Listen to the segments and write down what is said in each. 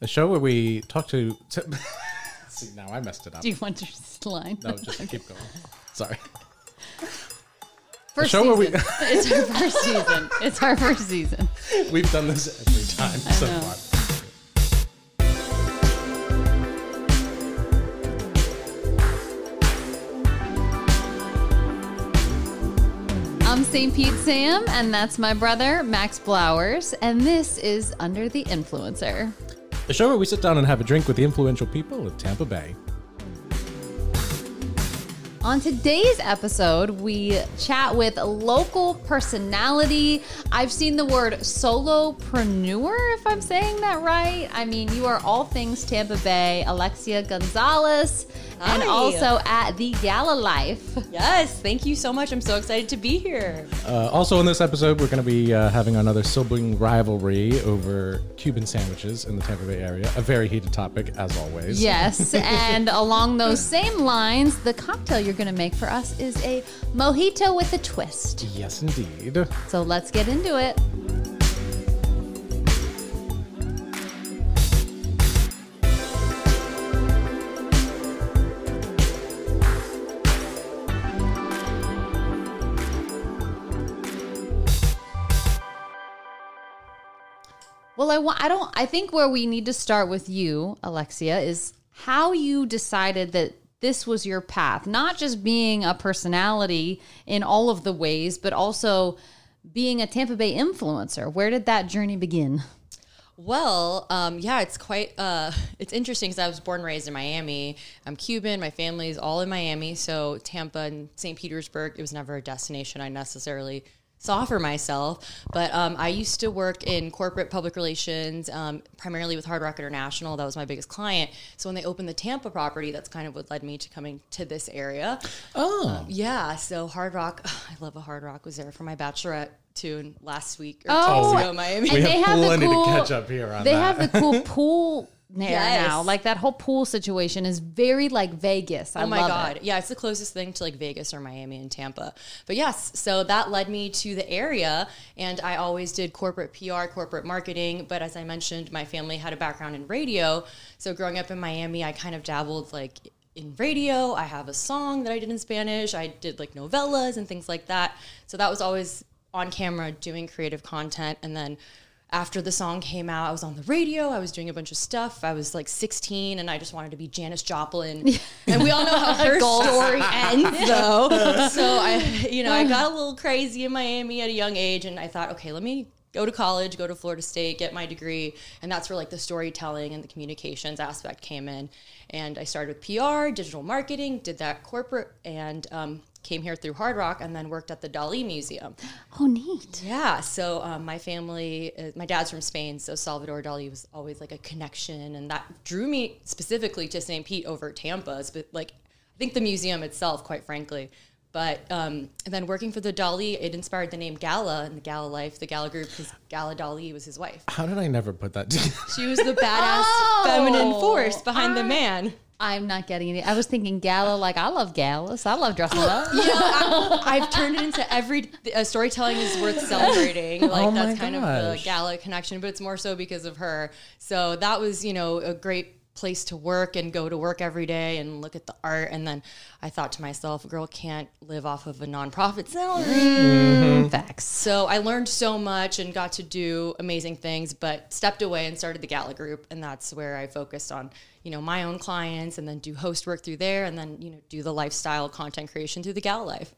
The show where we talk to. to See, now I messed it up. Do you want your line? No, just keep going. Sorry. First show where we- it's our first season. It's our first season. We've done this every time so know. far. I'm St. Pete Sam, and that's my brother, Max Blowers, and this is Under the Influencer. The show where we sit down and have a drink with the influential people of Tampa Bay. On today's episode, we chat with local personality. I've seen the word solopreneur, if I'm saying that right. I mean, you are all things Tampa Bay, Alexia Gonzalez, and also at the Gala Life. Yes, thank you so much. I'm so excited to be here. Uh, also, in this episode, we're going to be uh, having another sibling rivalry over Cuban sandwiches in the Tampa Bay area. A very heated topic, as always. Yes, and along those same lines, the cocktail you're going to make for us is a mojito with a twist. Yes, indeed. So let's get into it. Well, I want I don't I think where we need to start with you, Alexia, is how you decided that this was your path, not just being a personality in all of the ways, but also being a Tampa Bay influencer. Where did that journey begin? Well, um, yeah, it's quite uh, it's interesting because I was born and raised in Miami. I'm Cuban. My family's all in Miami, so Tampa and St. Petersburg. It was never a destination I necessarily saw for myself. But um, I used to work in corporate public relations, um, primarily with Hard Rock International. That was my biggest client. So when they opened the Tampa property, that's kind of what led me to coming to this area. Oh. Yeah, so Hard Rock, I love a Hard Rock. Was there for my bachelorette too last week or Oh, two weeks ago in Miami. We And have they have the plenty cool- to catch up here on They that. have the cool pool there Yes. now. Like that whole pool situation is very like Vegas. I Oh my god. it. Yeah, it's the closest thing to like Vegas or Miami and Tampa. But yes, so that led me to the area and I always did corporate PR, corporate marketing, but as I mentioned, my family had a background in radio. So growing up in Miami, I kind of dabbled like in radio. I have a song that I did in Spanish. I did like novellas and things like that. So that was always on camera doing creative content and then after the song came out, I was on the radio. I was doing a bunch of stuff. I was like 16 and I just wanted to be Janis Joplin. And we all know how her story ends, though. So I, you know, I got a little crazy in Miami at a young age and I thought, okay, let me go to college, go to Florida State, get my degree. And that's where like the storytelling and the communications aspect came in. And I started with PR, digital marketing, did that corporate, and um, came here through Hard Rock and then worked at the Dali Museum. Oh, neat. Yeah. So um, my family, uh, my dad's from Spain, so Salvador Dali was always like a connection, and that drew me specifically to St. Pete over Tampa. But like, I think the museum itself, quite frankly. But um, and then working for the Dali, it inspired the name Gala and the Gala Life, the Gala Group, because Gala Dali was his wife. How did I never put that together? She was the badass Oh, feminine force behind the man. I'm not getting it. I was thinking gala, like I love galas. I love dressing up. You know, I, I've turned it into every uh, storytelling is worth celebrating. Like Oh my that's kind of the gala connection, but it's more so because of her. So that was, you know, a great place to work and go to work every day and look at the art. And then I thought to myself, a girl can't live off of a nonprofit salary. Facts. So I learned so much and got to do amazing things, but stepped away and started the Gala Group, and that's where I focused on, you know, my own clients, and then do host work through there, and then you know do the lifestyle content creation through the Gala Life.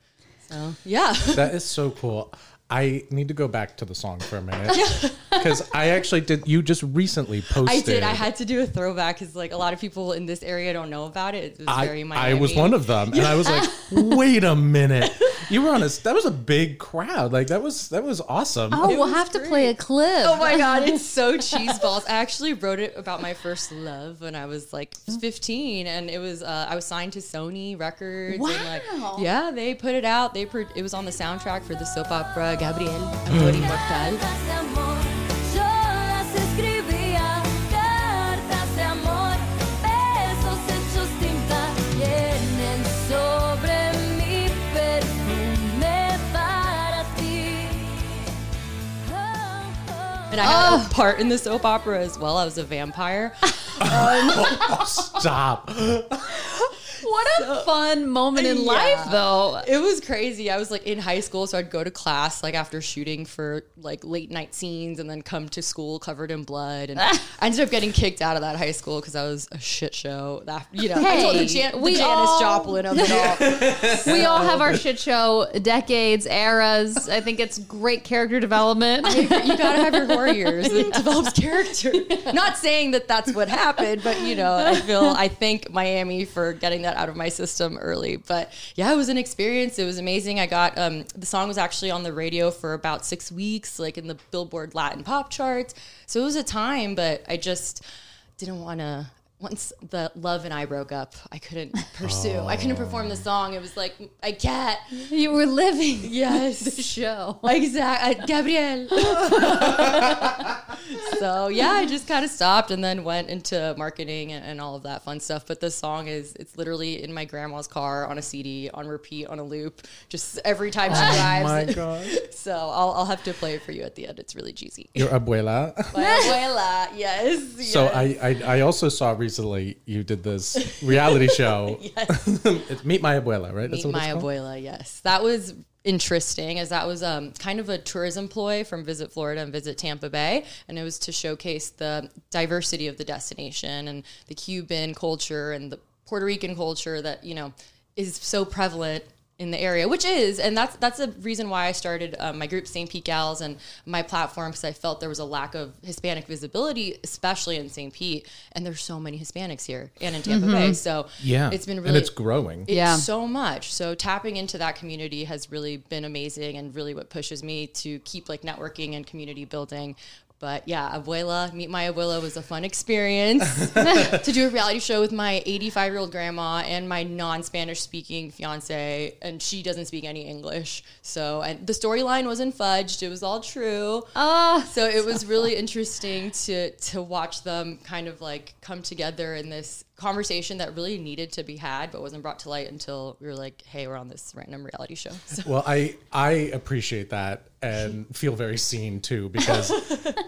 So yeah, that is so cool. I need to go back to the song for a minute because I actually did. You just recently posted. I did. I had to do a throwback because like a lot of people in this area don't know about it. It was I, very I was one of them, and I was like, "Wait a minute! You were on a that was a big crowd. Like that was that was awesome." Oh, we'll was have to play a clip. Oh my god, it's so cheese balls. I actually wrote it about my first love when I was like 15, and it was uh, I was signed to Sony Records. And like, Wow. yeah, they put it out. They pro- it was on the soundtrack for the soap opera Gabriel mm. Amor Inmortal. Cartas de amor, yo las escribía. Cartas de amor, besos hechos tinta, vienen sobre mi perfume para ti. Oh, oh. And I had, a oh. part in the soap opera as well. I was a vampire. Um, Stop. What a fun moment in life, though. It was crazy. I was like in high school, so I'd go to class like after shooting for like late night scenes, and then come to school covered in blood. And I ended up getting kicked out of that high school because I was a shit show. That you know, I told the, Hey, Jan- the we Janis all- Joplin of it all. We all have our shit show decades, eras. I think it's great character development. you gotta have your horror years. It develops character. Not saying that that's what happened, but you know, I feel I thank Miami for getting that out of my system early. But yeah, it was an experience. It was amazing. I got um, the song was actually on the radio for about six weeks, like in the Billboard Latin pop charts. So it was a time, but I just didn't want to. Once the love and I broke up, I couldn't pursue. I couldn't oh. perform the song. It was like I can't. you were living Yes, the show. Exactly, uh, Gabriel. so yeah, I just kind of stopped and then went into marketing and, and all of that fun stuff. But the song is it's literally in my grandma's car on a CD on repeat on a loop, just every time she oh drives. My God. So I'll, I'll have to play it for you at the end. It's really cheesy. Your abuela. My abuela, yes. So yes. I, I I also saw recently you did this reality show. it's Meet My Abuela, right? Meet what my abuela. Yes, that was interesting, as that was um, kind of a tourism ploy from Visit Florida and Visit Tampa Bay, and it was to showcase the diversity of the destination and the Cuban culture and the Puerto Rican culture that you know is so prevalent in the area, which is, and that's that's the reason why I started um, my group St. Pete Gals and my platform because I felt there was a lack of Hispanic visibility, especially in St. Pete, and there's so many Hispanics here and in Tampa Bay, so Yeah. it's been really and it's growing. it's Yeah. so much. So tapping into that community has really been amazing and really what pushes me to keep like networking and community building. But yeah, Abuela, Meet My Abuela was a fun experience to do a reality show with my 85 year old grandma and my non Spanish speaking fiance. And she doesn't speak any English. So, and the storyline wasn't fudged, it was all true. Ah, So it was really interesting to to watch them kind of like come together in this conversation that really needed to be had, but wasn't brought to light until we were like, "Hey, we're on this random reality show." So Well, I I appreciate that and feel very seen too because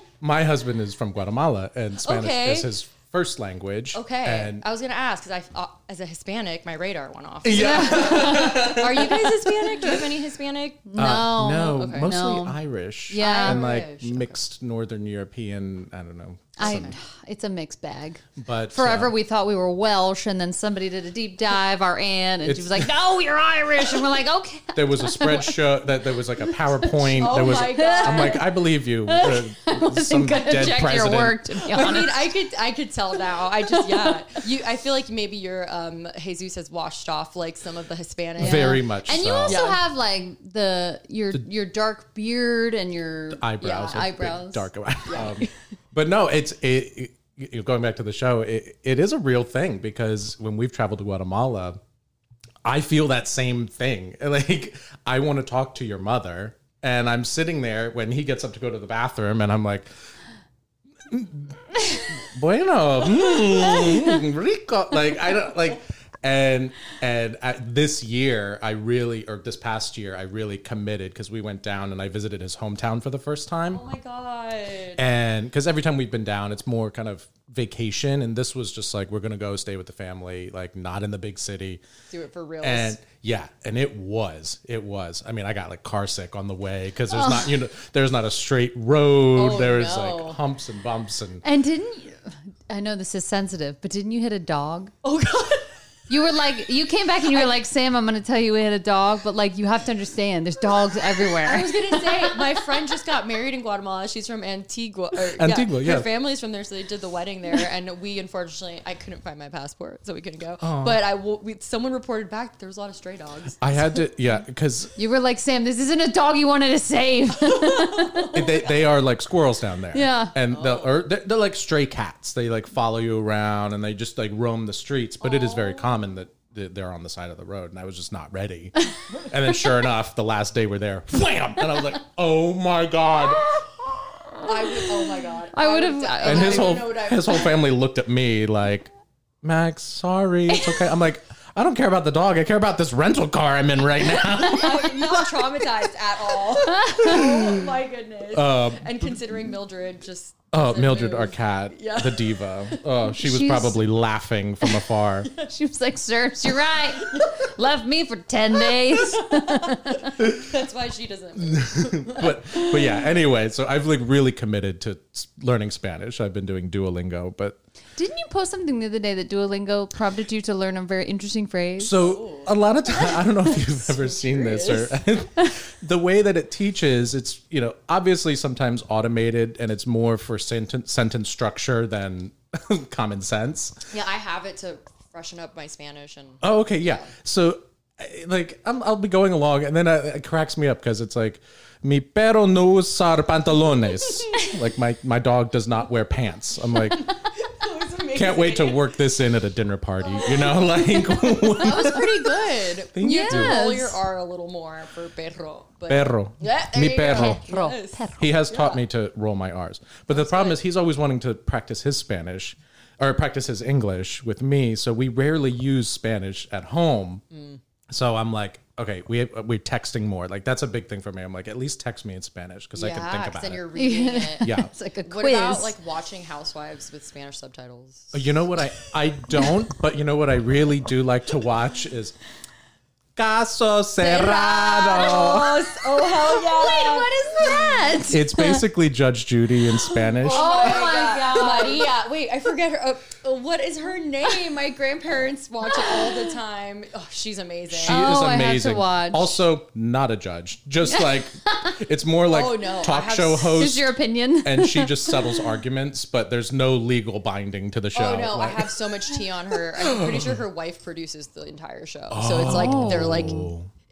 my husband is from Guatemala and Spanish Okay. is his first language. okay, And I was gonna ask because I, uh, as a Hispanic, my radar went off. yeah, Are you guys Hispanic? Do you have any Hispanic? no. Uh, no, Okay. mostly No. Irish. Yeah. and like Irish, okay. mixed Northern European. I don't know. I, it's a mixed bag. but Forever uh, we thought we were Welsh, and then somebody did a deep dive, our aunt, and she was like, "No, you're Irish," and we're like, "Okay." there was a spreadsheet that there was like a PowerPoint. Oh there was. my God. I'm like, I believe you. Uh, some Gonna dead check president. your work to be I mean, I could I could tell now. I just yeah. You I feel like maybe your um Jesus has washed off like some of the Hispanic. Very much. And you also Yeah. have like the your your dark beard and your eyebrows, Yeah, eyebrows. dark. Um, but no, it's it, it- going back to the show. It, it is a real thing because when we've traveled to Guatemala, I feel that same thing. Like I want to talk to your mother, and I'm sitting there when he gets up to go to the bathroom, and I'm like. Mm, mm, bueno, mm, mm, rico. Like I don't like, and and at this year I really, or this past year I really committed because we went down and I visited his hometown for the first time Oh my god. and because every time we've been down it's more kind of vacation and this was just like we're gonna go stay with the family like not in the big city Do it for real. and yeah and it was it was i mean i got like car sick on the way because there's not you know there's not a straight road Oh, there's no. like humps and bumps and And didn't you, I know this is sensitive, but didn't you hit a dog? oh god. You were like, you came back and you were like, Sam, I'm going to tell you we had a dog, but like, you have to understand, there's dogs everywhere. I was gonna say my friend just got married in Guatemala. She's from Antigua. Or, Antigua, yeah. Her family's from there, so they did the wedding there. And we unfortunately, I couldn't find my passport, so we couldn't go. But I, will- we, someone reported back that there was a lot of stray dogs. i had to yeah because You were like, Sam, this isn't a dog you wanted to save. they, they are like squirrels down there Yeah. and they'll, oh. they're, they're like stray cats they like follow you around and they just like roam the streets but it is very common that they're on the side of the road and i was just not ready and then sure enough the last day we're there wham and i was like oh my god I would, oh my god. I would've- would- and his don't whole know what I- his whole family looked at me like max sorry it's okay i'm like i don't care about the dog i care about this rental car i'm in right now I'm not traumatized at all. oh my goodness. Um, and considering Mildred just Oh, Mildred, our cat, the diva. Oh, she was She's- probably laughing from afar. She was like, "Sirs, you're right. Left me for ten days." That's why she doesn't. but but yeah. Anyway, so I've like really committed to learning Spanish. I've been doing Duolingo, but Didn't you post something the other day that Duolingo prompted you to learn a very interesting phrase? So a lot of time, I don't know if you've ever seen this or the way that it teaches. It's you know obviously sometimes automated and it's more for sentence sentence structure than common sense. Yeah, I have it to freshen up my Spanish and. Oh, okay, yeah. So like I'm, I'll be going along and then uh, it cracks me up because it's like mi perro no usar pantalones. like my my dog does not wear pants. I'm like. Can't wait to work this in at a dinner party. You know, like That was pretty good. Thank you have to roll your R a little more for perro. But perro, Yeah, mi perro. Perro, Yes. perro. He has taught me to roll my R's. But the problem is he's always wanting to practice his Spanish or practice his English with me. So we rarely use Spanish at home. Mm. So I'm like, okay, we we're texting more. Like that's a big thing for me. I'm like, at least text me in Spanish because I can yeah, think 'cause about then it. you're reading it. yeah. It's like a What quiz. about like watching Housewives with Spanish subtitles? Uh, you know what I I don't, but you know what I really do like to watch is Caso Cerrado. Oh hell yeah! What is that? It's basically Judge Judy in Spanish. Oh my oh god. Maria. Wait, I forget her. Uh, what is her name? My grandparents watch it all the time. Oh, she's amazing. She Oh, is I have to amazing. watch. Also, not a judge. Just like it's more like Oh, no, talk show s- host, Here's your opinion. and she just settles arguments, but there's no legal binding to the show. Oh no, Like- I have so much tea on her. I'm pretty sure her wife produces the entire show. So it's like they're like,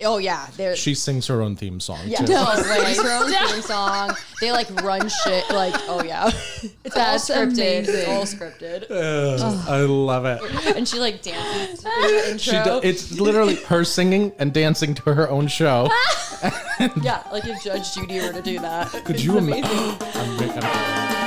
oh yeah, they're She sings her own theme song yeah, too. she writes her own theme song. They like run shit. Like oh yeah, it's That's all scripted. It's all scripted. Ugh, I love it. And she like dances. to the intro. She do, it's literally her singing and dancing to her own show. yeah, like if Judge Judy were to do that, Could it's you amazing? imagine?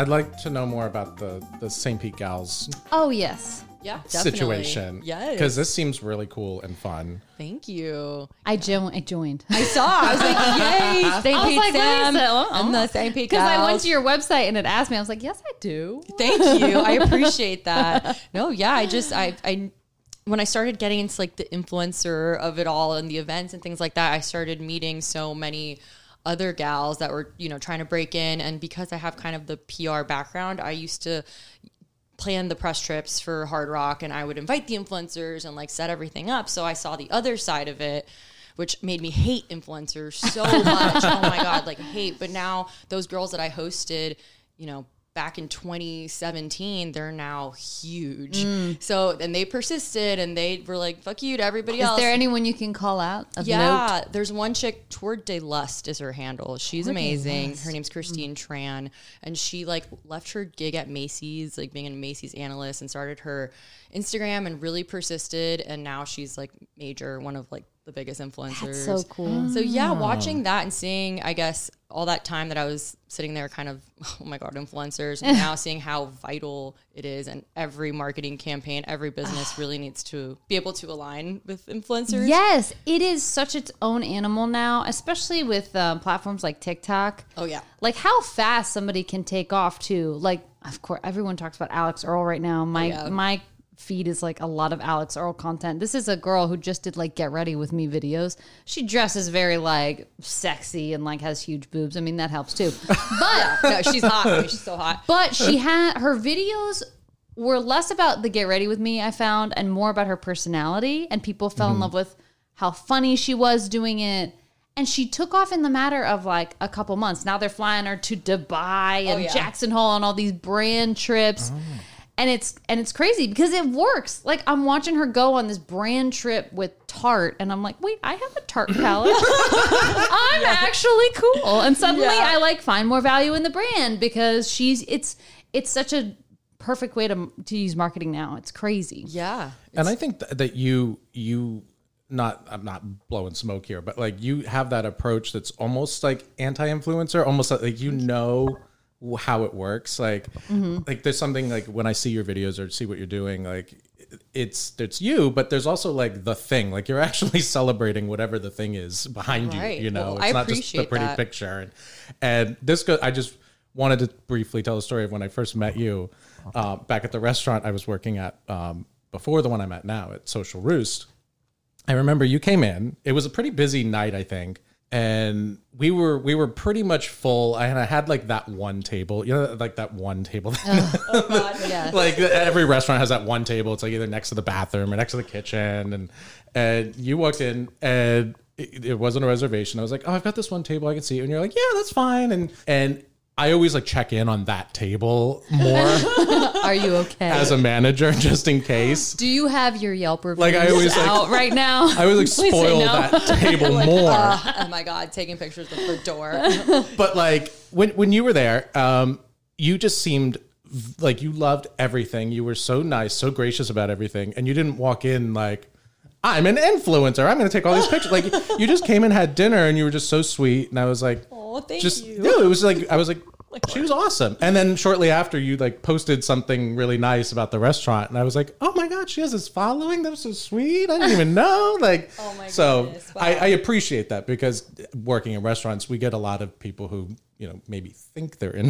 I'd like to know more about the the St. Pete Gals Oh yes. Yeah, definitely. situation. Yes, because this seems really cool and fun. Thank you. I, jo- I joined. I saw. I was like, yay, St. I was Pete like, Sam what is it? Oh. and the uh-huh. St. Pete Because I went to your website and it asked me. I was like, yes, I do. Thank you. I appreciate that. No, yeah, I just I I when I started getting into like the influencer of it all and the events and things like that, I started meeting so many other gals that were, you know, trying to break in and because I have kind of the PR background, I used to plan the press trips for Hard Rock and I would invite the influencers and like set everything up. So I saw the other side of it, which made me hate influencers so much. oh my God, like hate. But now those girls that I hosted, you know, back in 2017, they're now huge. Mm. So, and they persisted and they were like, fuck you to everybody Is else. there anyone you can call out? Of note? Yeah, there's one chick, ToWanderlust is her handle. She's amazing. Her name's mm. Christine Tran, and she like left her gig at Macy's, like being a Macy's analyst, and started her Instagram and really persisted. And now she's like major, one of like the biggest influencers. That's so cool. So yeah, watching that and seeing, I guess, all that time that I was sitting there, kind of, oh my god, influencers, and now seeing how vital it is, and every marketing campaign, every business really needs to be able to align with influencers. Yes, it is such its own animal now, especially with um, platforms like TikTok. Oh yeah. Like how fast somebody can take off too. Like of course everyone talks about Alix Earle right now. My yeah. my feed is like a lot of Alix Earle content. This is a girl who just did like get ready with me videos. She dresses very like sexy and like has huge boobs. I mean that helps too. But no, she's hot. I mean, she's so hot. but she had her videos were less about the get ready with me i found and more about her personality and people fell in mm-hmm. love with how funny she was doing it and she took off in the matter of like a couple months now they're flying her to dubai oh, and yeah. jackson hole on all these brand trips oh. And it's and it's crazy because it works. Like i'm watching her go on this brand trip with tarte and i'm like wait i have a tarte palette. I'm actually cool. And suddenly Yeah. i like find more value in the brand because she's it's it's such a perfect way to to use marketing now. It's crazy. Yeah. and I think th- that you you not I'm not blowing smoke here, but like you have that approach that's almost like anti-influencer, almost like, like you know how it works. Like like there's something like when I see your videos or see what you're doing, like it's it's you, but there's also like the thing. Like you're actually celebrating whatever the thing is behind Right. you. You know, Well, it's I not just the pretty that. picture. And, and this go I just wanted to briefly tell the story of when I first met you uh, back at the restaurant I was working at um, before the one I'm at now at Social Roost. I remember you came in. It was a pretty busy night, I think, and we were we were pretty much full. And I had like that one table, you know, like that one table. Oh, oh, yes. like every restaurant has that one table. It's like either next to the bathroom or next to the kitchen, and and you walked in and it, it wasn't a reservation. I was like, oh, I've got this one table. I can see, it. and you're like, yeah, that's fine. And and I always like check in on that table more Are you okay? as a manager, just in case. Do you have your Yelp reviews Like, I always, like- out right now? I always like Please spoil no. that table more. oh my god, taking pictures of the door. but like when when you were there, um, you just seemed like you loved everything. You were so nice, so gracious about everything, and you didn't walk in like I'm an influencer. I'm going to take all these pictures. Like you just came and had dinner, and you were just so sweet. And I was like, Oh, thank just you. no, it was like I was like. She was awesome. And then shortly after you like posted something really nice about the restaurant and I was like, "Oh my god, she has this following. That was so sweet. I didn't even know." Like Oh my So goodness, I, wow. I appreciate that because working in restaurants, we get a lot of people who, you know, maybe think they're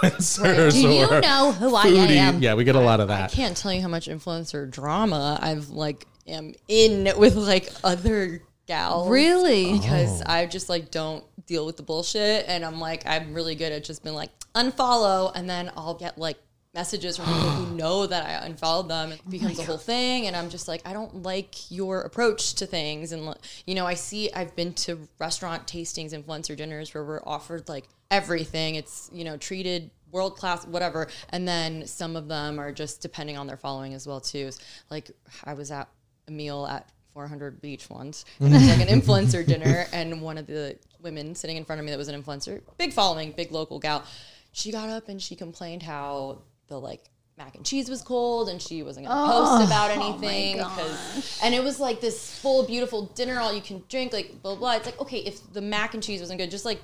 influencers Do you or know who I am? Yeah, we get a lot of that. I can't tell you how much influencer drama I've like am in with like other gals. Really? Because Oh. I just like don't deal with the bullshit and I'm like I'm really good at just being like unfollow and then I'll get like messages from people who know that I unfollowed them. It oh becomes a whole thing and I'm just like I don't like your approach to things and you know I see I've been to restaurant tastings influencer dinners where we're offered like everything. It's you know treated world class whatever and then some of them are just depending on their following as well too. Like I was at a meal at 400 Beach once. And it was like an influencer dinner, and one of the women sitting in front of me that was an influencer, big following, big local gal, she got up and she complained how the like mac and cheese was cold and she wasn't gonna post oh. about oh anything because and it was like this full beautiful dinner all you can drink like blah blah it's like okay if the mac and cheese wasn't good just like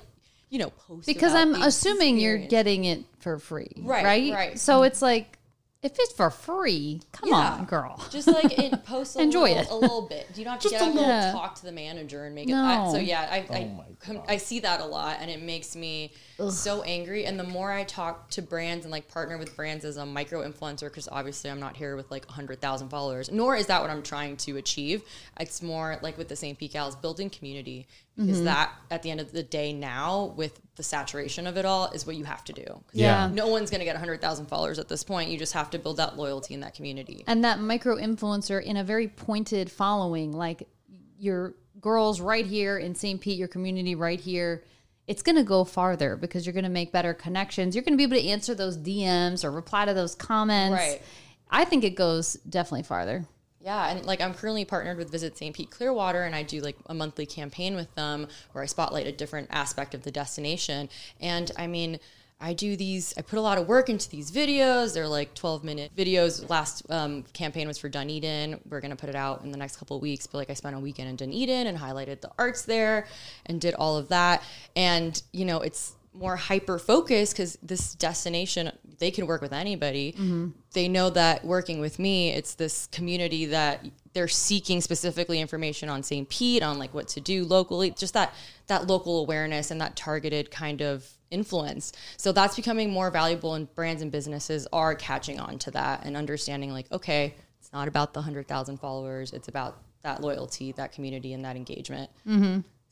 you know post because I'm assuming you're getting it for free, Right, right? right. So it's like, if it's for free, come Yeah. on, girl. just like it post a Enjoy little, it. a little bit. You don't have to Just get a up and talk to the manager and make it. I, No. so yeah, I Oh I, com- I see that a lot, and it makes me so angry. And the more I talk to brands and like partner with brands as a micro influencer, because obviously I'm not here with like hundred thousand followers, nor is that what I'm trying to achieve. It's more like with the St. Pete Gals, building community. Because Mm-hmm. that, at the end of the day, now with the saturation of it all, is what you have to do. Yeah. no one's gonna get hundred thousand followers at this point. You just have to build that loyalty in that community. and that micro influencer in a very pointed following, like your girls right here in St. Pete, your community right here. It's going to go farther because you're going to make better connections. You're going to be able to answer those DMs or reply to those comments. Right. I think it goes definitely farther. Yeah, and like I'm currently partnered with Visit St. Pete Clearwater, and I do like a monthly campaign with them where I spotlight a different aspect of the destination. And I mean, I do these. I put a lot of work into these videos. They're like 12 minute videos. Last um, campaign was for Dunedin. We're gonna put it out in the next couple of weeks. But like I spent a weekend in Dunedin and highlighted the arts there, and did all of that. And you know, it's more hyper focused because this destination they can work with anybody they know that working with me it's this community that they're seeking specifically information on st pete on like what to do locally just that that local awareness and that targeted kind of influence so that's becoming more valuable and brands and businesses are catching on to that and understanding like okay it's not about the 100000 followers it's about that loyalty that community and that engagement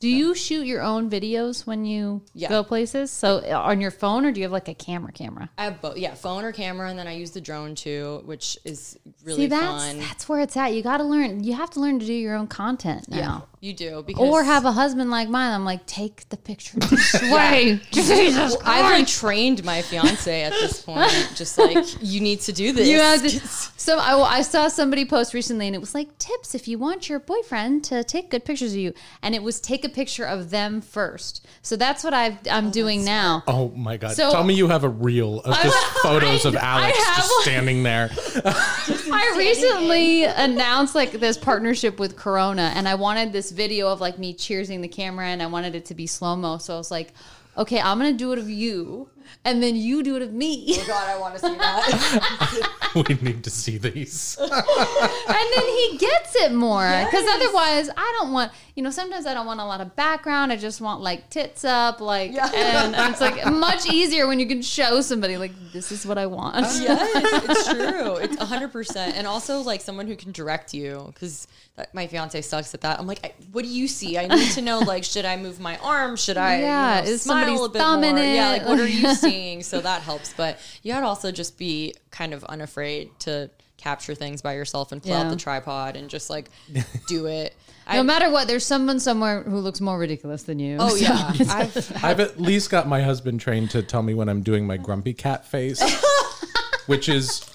Do you shoot your own videos when you Yeah. go places? So uh, on your phone, or do you have like a camera? Camera. I have both, yeah, phone or camera, and then I use the drone too, which is really See, that's fun. that's where it's at. You got to learn. You have to learn to do your own content now. yeah, you do because Or have a husband like mine. I'm like, take the picture this way. Jesus I've like trained my fiance at this point, just like you need to do this. You have to, so I, I saw somebody post recently, and it was like tips if you want your boyfriend to take good pictures of you, and it was take a picture of them first. So that's what I've, I'm oh, doing now. Oh my god! So- Tell me you have a reel of just photos of Alex just one. standing there. I recently announced like this partnership with Corona, and I wanted this video of like me cheersing the camera, and I wanted it to be slow mo. So I was like, okay, I'm gonna do it of you, and then you do it of me, oh God, I want to see that. we need to see these. and then he gets it more. Because otherwise, I don't want. You know, sometimes I don't want a lot of background. I just want like tits up, like, Yeah. and it's like much easier when you can show somebody like this is what I want. Oh, yes, it's true. It's 100%. And also, like, someone who can direct you, because my fiance sucks at that. I'm like, I, what do you see? I need to know, like, should I move my arm? Should I Yeah, you know, is smile somebody's a bit thumb in more? Yeah, like, what are you seeing? So that helps. But you gotta also just be kind of unafraid to capture things by yourself and pull Yeah. out the tripod and just, like, do it. No I, matter what, there's someone somewhere who looks more ridiculous than you. oh, So yeah. I've, I've at least got my husband trained to tell me when I'm doing my grumpy cat face, which is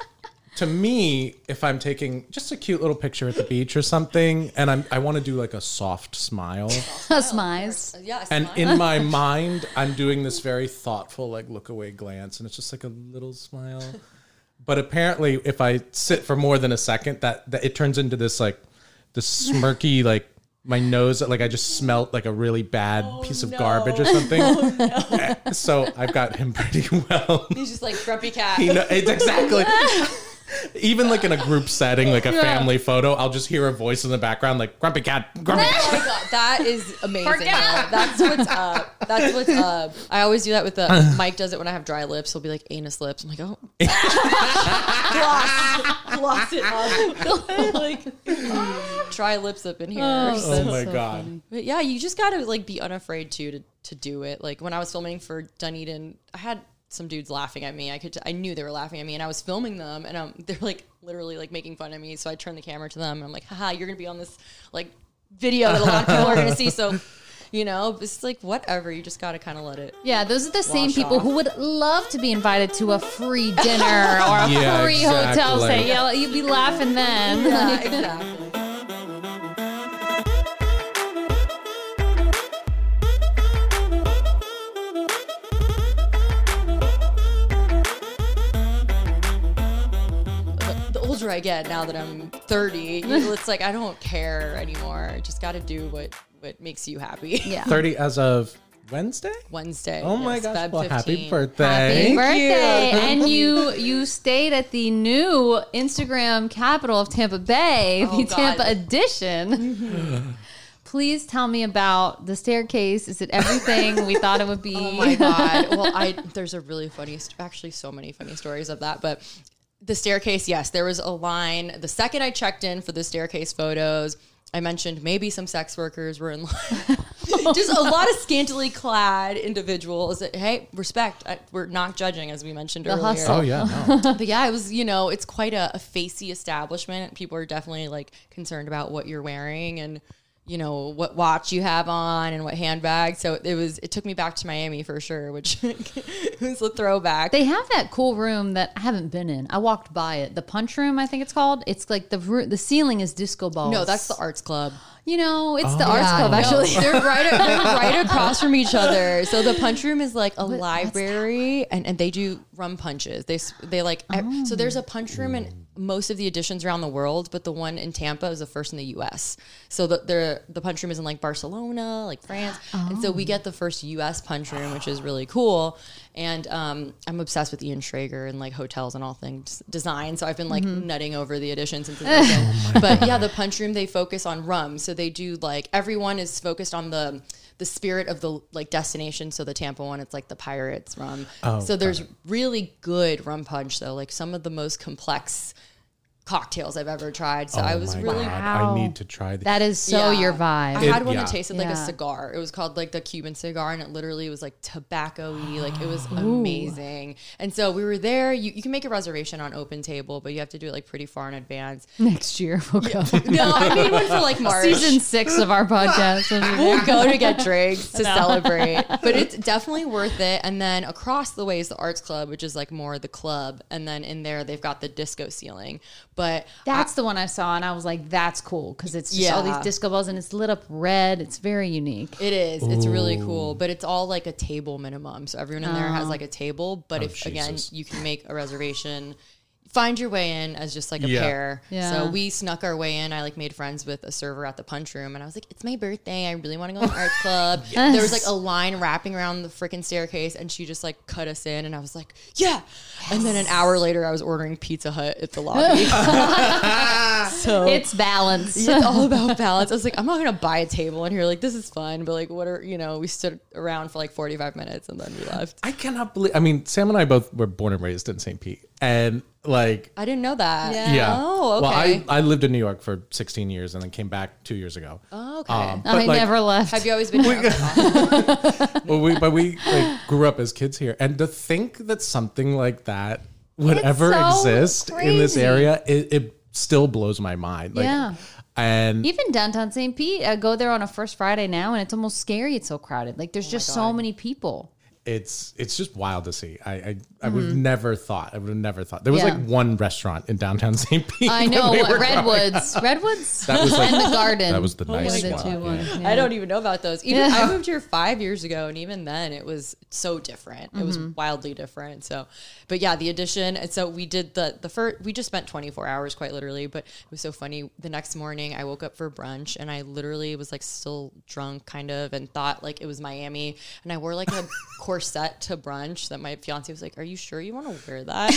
to me if I'm taking just a cute little picture at the beach or something, and I'm I want to do like a soft smile, a smiles. yeah, and in my mind I'm doing this very thoughtful like look away glance, and it's just like a little smile. But apparently, if I sit for more than a second, that, that it turns into this like this smirky like. My nose, like I just smelt like a really bad oh, piece of garbage or oh, something. So I've got him pretty well. He's just like grumpy cat. You know, it's exactly. Even like in a group setting, like a family photo, I'll just hear a voice in the background, like "Grumpy cat, grumpy cat." Oh my god, that is amazing. Forget though. That's what's up. That's what's up. I always do that with the Mike does it when I have dry lips. He'll be like anus lips. I'm like, oh, gloss, gloss it up. like dry lips up in here. Oh, So- Oh my so god! funny. but yeah, you just gotta like be unafraid to to to do it. Like when I was filming for Dunedin, I had some dudes laughing at me. I could I knew they were laughing at me, and I was filming them, and um, they're like literally like making fun of me. So I turned the camera to them, and I'm like, haha, you're gonna be on this like video that a lot of people are gonna see. So. You know, it's like whatever. You just gotta kind of let it. Yeah, those are the same people off. who would love to be invited to a free dinner or a Yeah, free hotel exactly. stay. Yeah, you'd be laughing then. Yeah, exactly. Older I get, now that I'm 30, you know, it's like I don't care anymore. I just got to do what what makes you happy. Yeah. Thirty as of Wednesday. Wednesday. Oh my yes, gosh! Feb Well, happy birthday! Happy you. birthday! and you you stayed at the new Instagram capital of Tampa Bay, Oh, the God. Tampa Edition. Please tell me about the staircase. Is it everything we thought it would be? Oh my god. Well, I there's a really funny, actually, so many funny stories of that. But the staircase, yes, there was a line. The second I checked in for the staircase photos, I mentioned maybe some sex workers were in line. Just a lot of scantily clad individuals. That, hey, respect. I, we're not judging, as we mentioned The earlier. hustle. Oh yeah, no. But yeah, it was, you know, it's quite a, a facey establishment. People are definitely like concerned about what you're wearing and, you know, what watch you have on and what handbag. So it was, it took me back to Miami for sure, which was a throwback. They have that cool room that I haven't been in. I walked by it. The punch room, I think it's called. It's like the roo- the ceiling is disco balls. no, that's the arts club. You know, it's the Oh. arts Yeah, club no, actually. they're right, they're right across from each other. So the punch room is like a what's library, and, and they do rum punches. They they like ev- so. There's a punch room in most of the editions around the world, but the one in Tampa is the first in the U.S. So the the, the punch room is in like Barcelona, like France, and so we get the first U.S. punch room, which is really cool. And um, I'm obsessed with Ian Schrager and like hotels and all things design. So I've been like nutting over the editions since it's been. but yeah, the punch room they focus on rum. So they do like everyone is focused on the the spirit of the like destination. So the Tampa one, it's like the pirates rum. Oh, so there's really good rum punch though, like some of the most complex cocktails I've ever tried. So oh I Oh was my really God, Wow. I need to try the that is so Yeah. your vibe. I had one yeah. that tasted like a cigar. It was called like the Cuban cigar, and it literally was like tobacco-y. Like it was amazing. And so we were there. You, you can make a reservation on Open Table, but you have to do it like pretty far in advance. Next year we'll go. No, I made one for like March. Season six of our podcast. We'll go to get drinks to celebrate, but it's definitely worth it. And then across the way is the Arts Club, which is like more the club, and then in there they've got the disco ceiling. But That's the one I saw, and I was like, "That's cool" because it's just all these disco balls, and it's lit up red. It's very unique. It is. It's really cool, but it's all like a table minimum. So everyone in there has oh. like a table. But Oh, if again you can make a reservation, find your way in as just like a Yeah. pair. Yeah. So we snuck our way in. I like made friends with a server at the punch room and I was like, it's my birthday. I really want to go to the arts club. There was like a line wrapping around the freaking staircase and she just like cut us in and I was like, yeah. And then an hour later I was ordering Pizza Hut at the lobby. so It's balance. it's all about balance. I was like, I'm not gonna buy a table in here. Like, this is fun, but like, what are you know? We stood around for like 45 minutes and then we left. I cannot believe. I mean, Sam and I both were born and raised in St. Pete, and like, I didn't know that. Yeah. yeah. Oh, okay. Well. I I lived in New York for 16 years and then came back two years ago. Oh, okay. Um, I like, never left. Have you always been here? Okay. Well, we but we like grew up as kids here, and to think that something like that would It's ever so exist in this area, it, it still blows my mind. Like, Yeah. and Even downtown St. Pete, I go there on a first Friday now, and it's almost scary. It's so crowded. Like Oh there's just so many people. It's it's just wild to see. I I, I would have never thought. I would have never thought there was Mm-hmm. Yeah. like one restaurant in downtown St. Pete. I when know we were Redwoods. Redwoods, That was like and the garden. that was the Were nice the one. two yeah. ones, yeah. I don't even know about those. Even Yeah. I moved here five years ago, and even then, it was so different. It was wildly different. So, but yeah, the Edition. And so we did the the first. We just spent 24 hours, quite literally. But it was so funny. The next morning, I woke up for brunch, and I literally was like still drunk, kind of, and thought like it was Miami. And I wore like a corset to brunch that my fiance was like, "Are you sure you want to wear that?"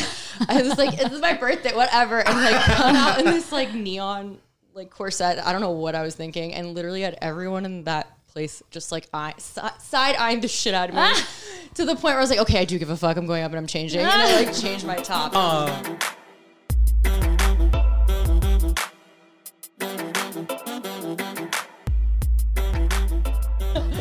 I was like, "This is my birthday, whatever." And like come out in this like neon like corset. I don't know what I was thinking, and literally had everyone in that place just like eye, si- side eyeing the shit out of me ah. to the point where I was like, okay, I do give a fuck. I'm going up and I'm changing, and I like changed my top.